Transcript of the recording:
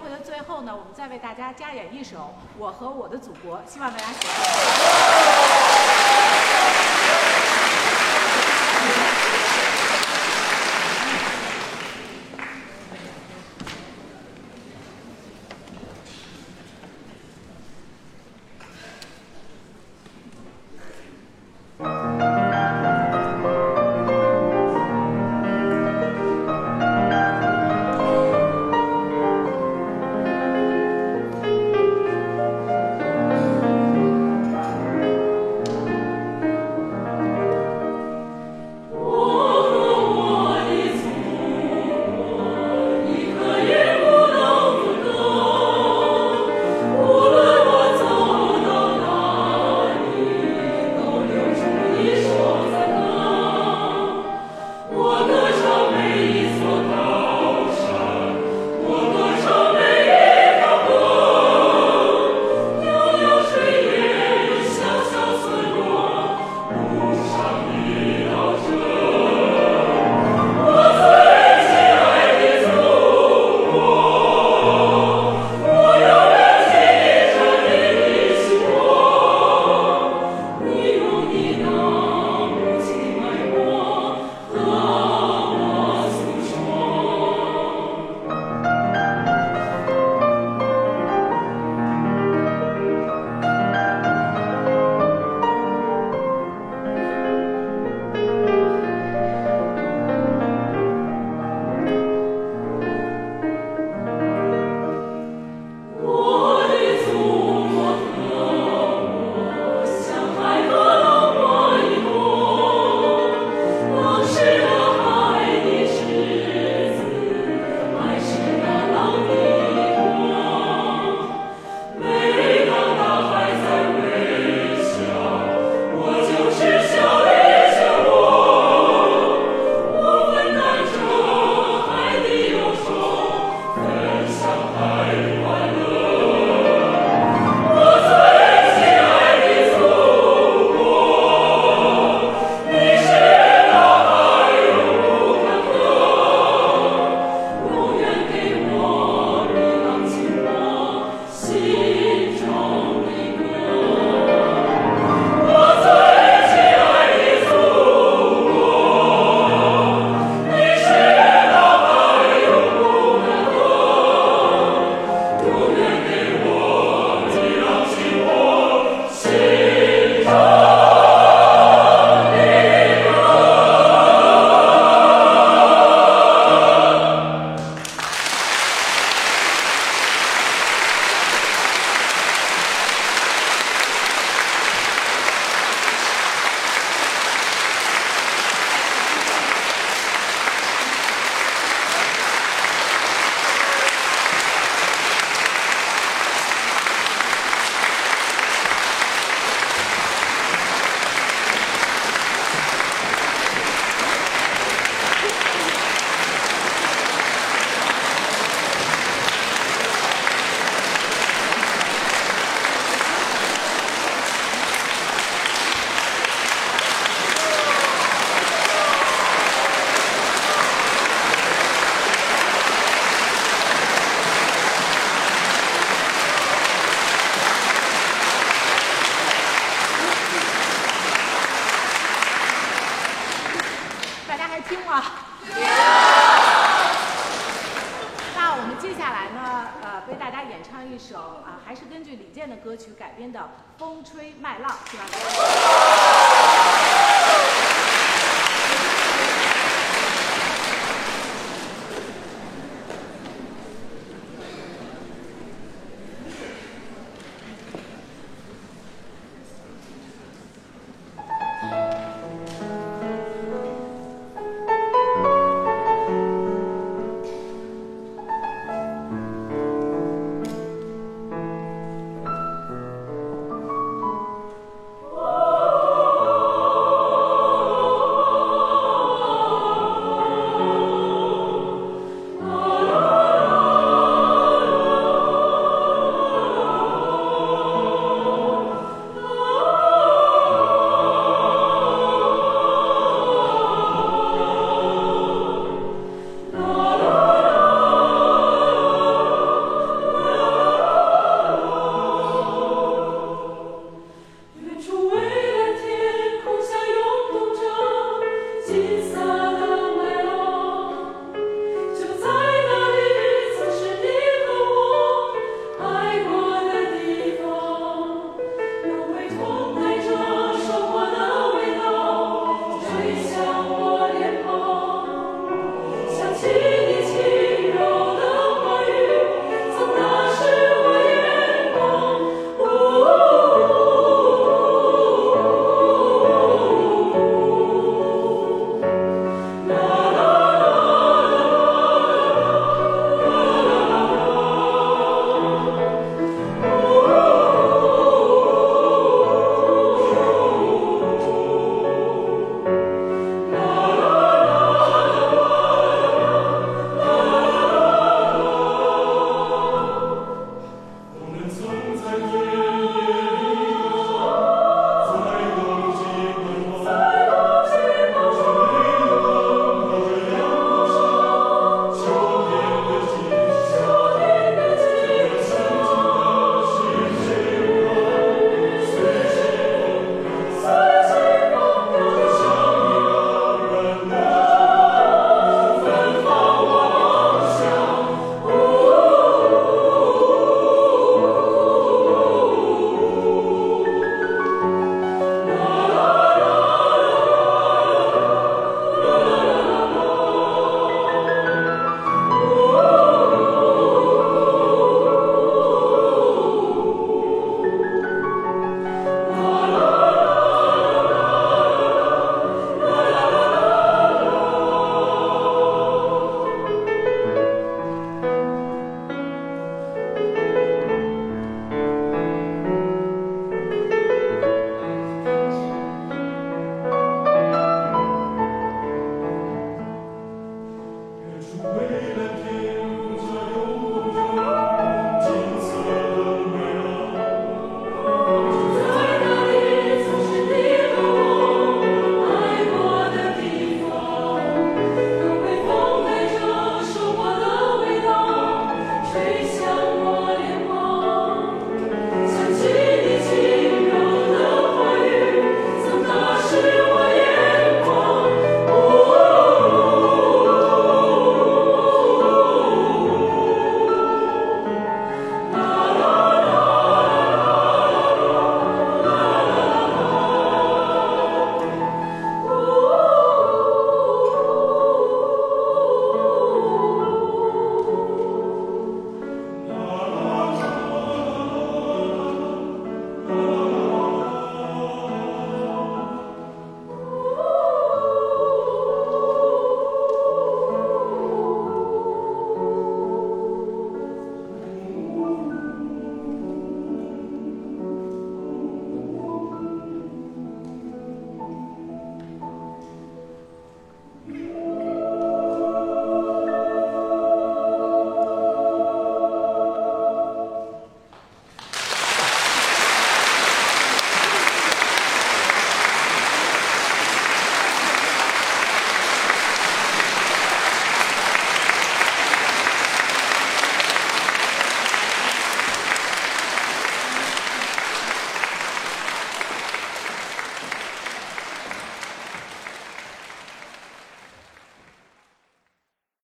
会的最后呢我们再为大家加演一首我和我的祖国希望大家喜欢。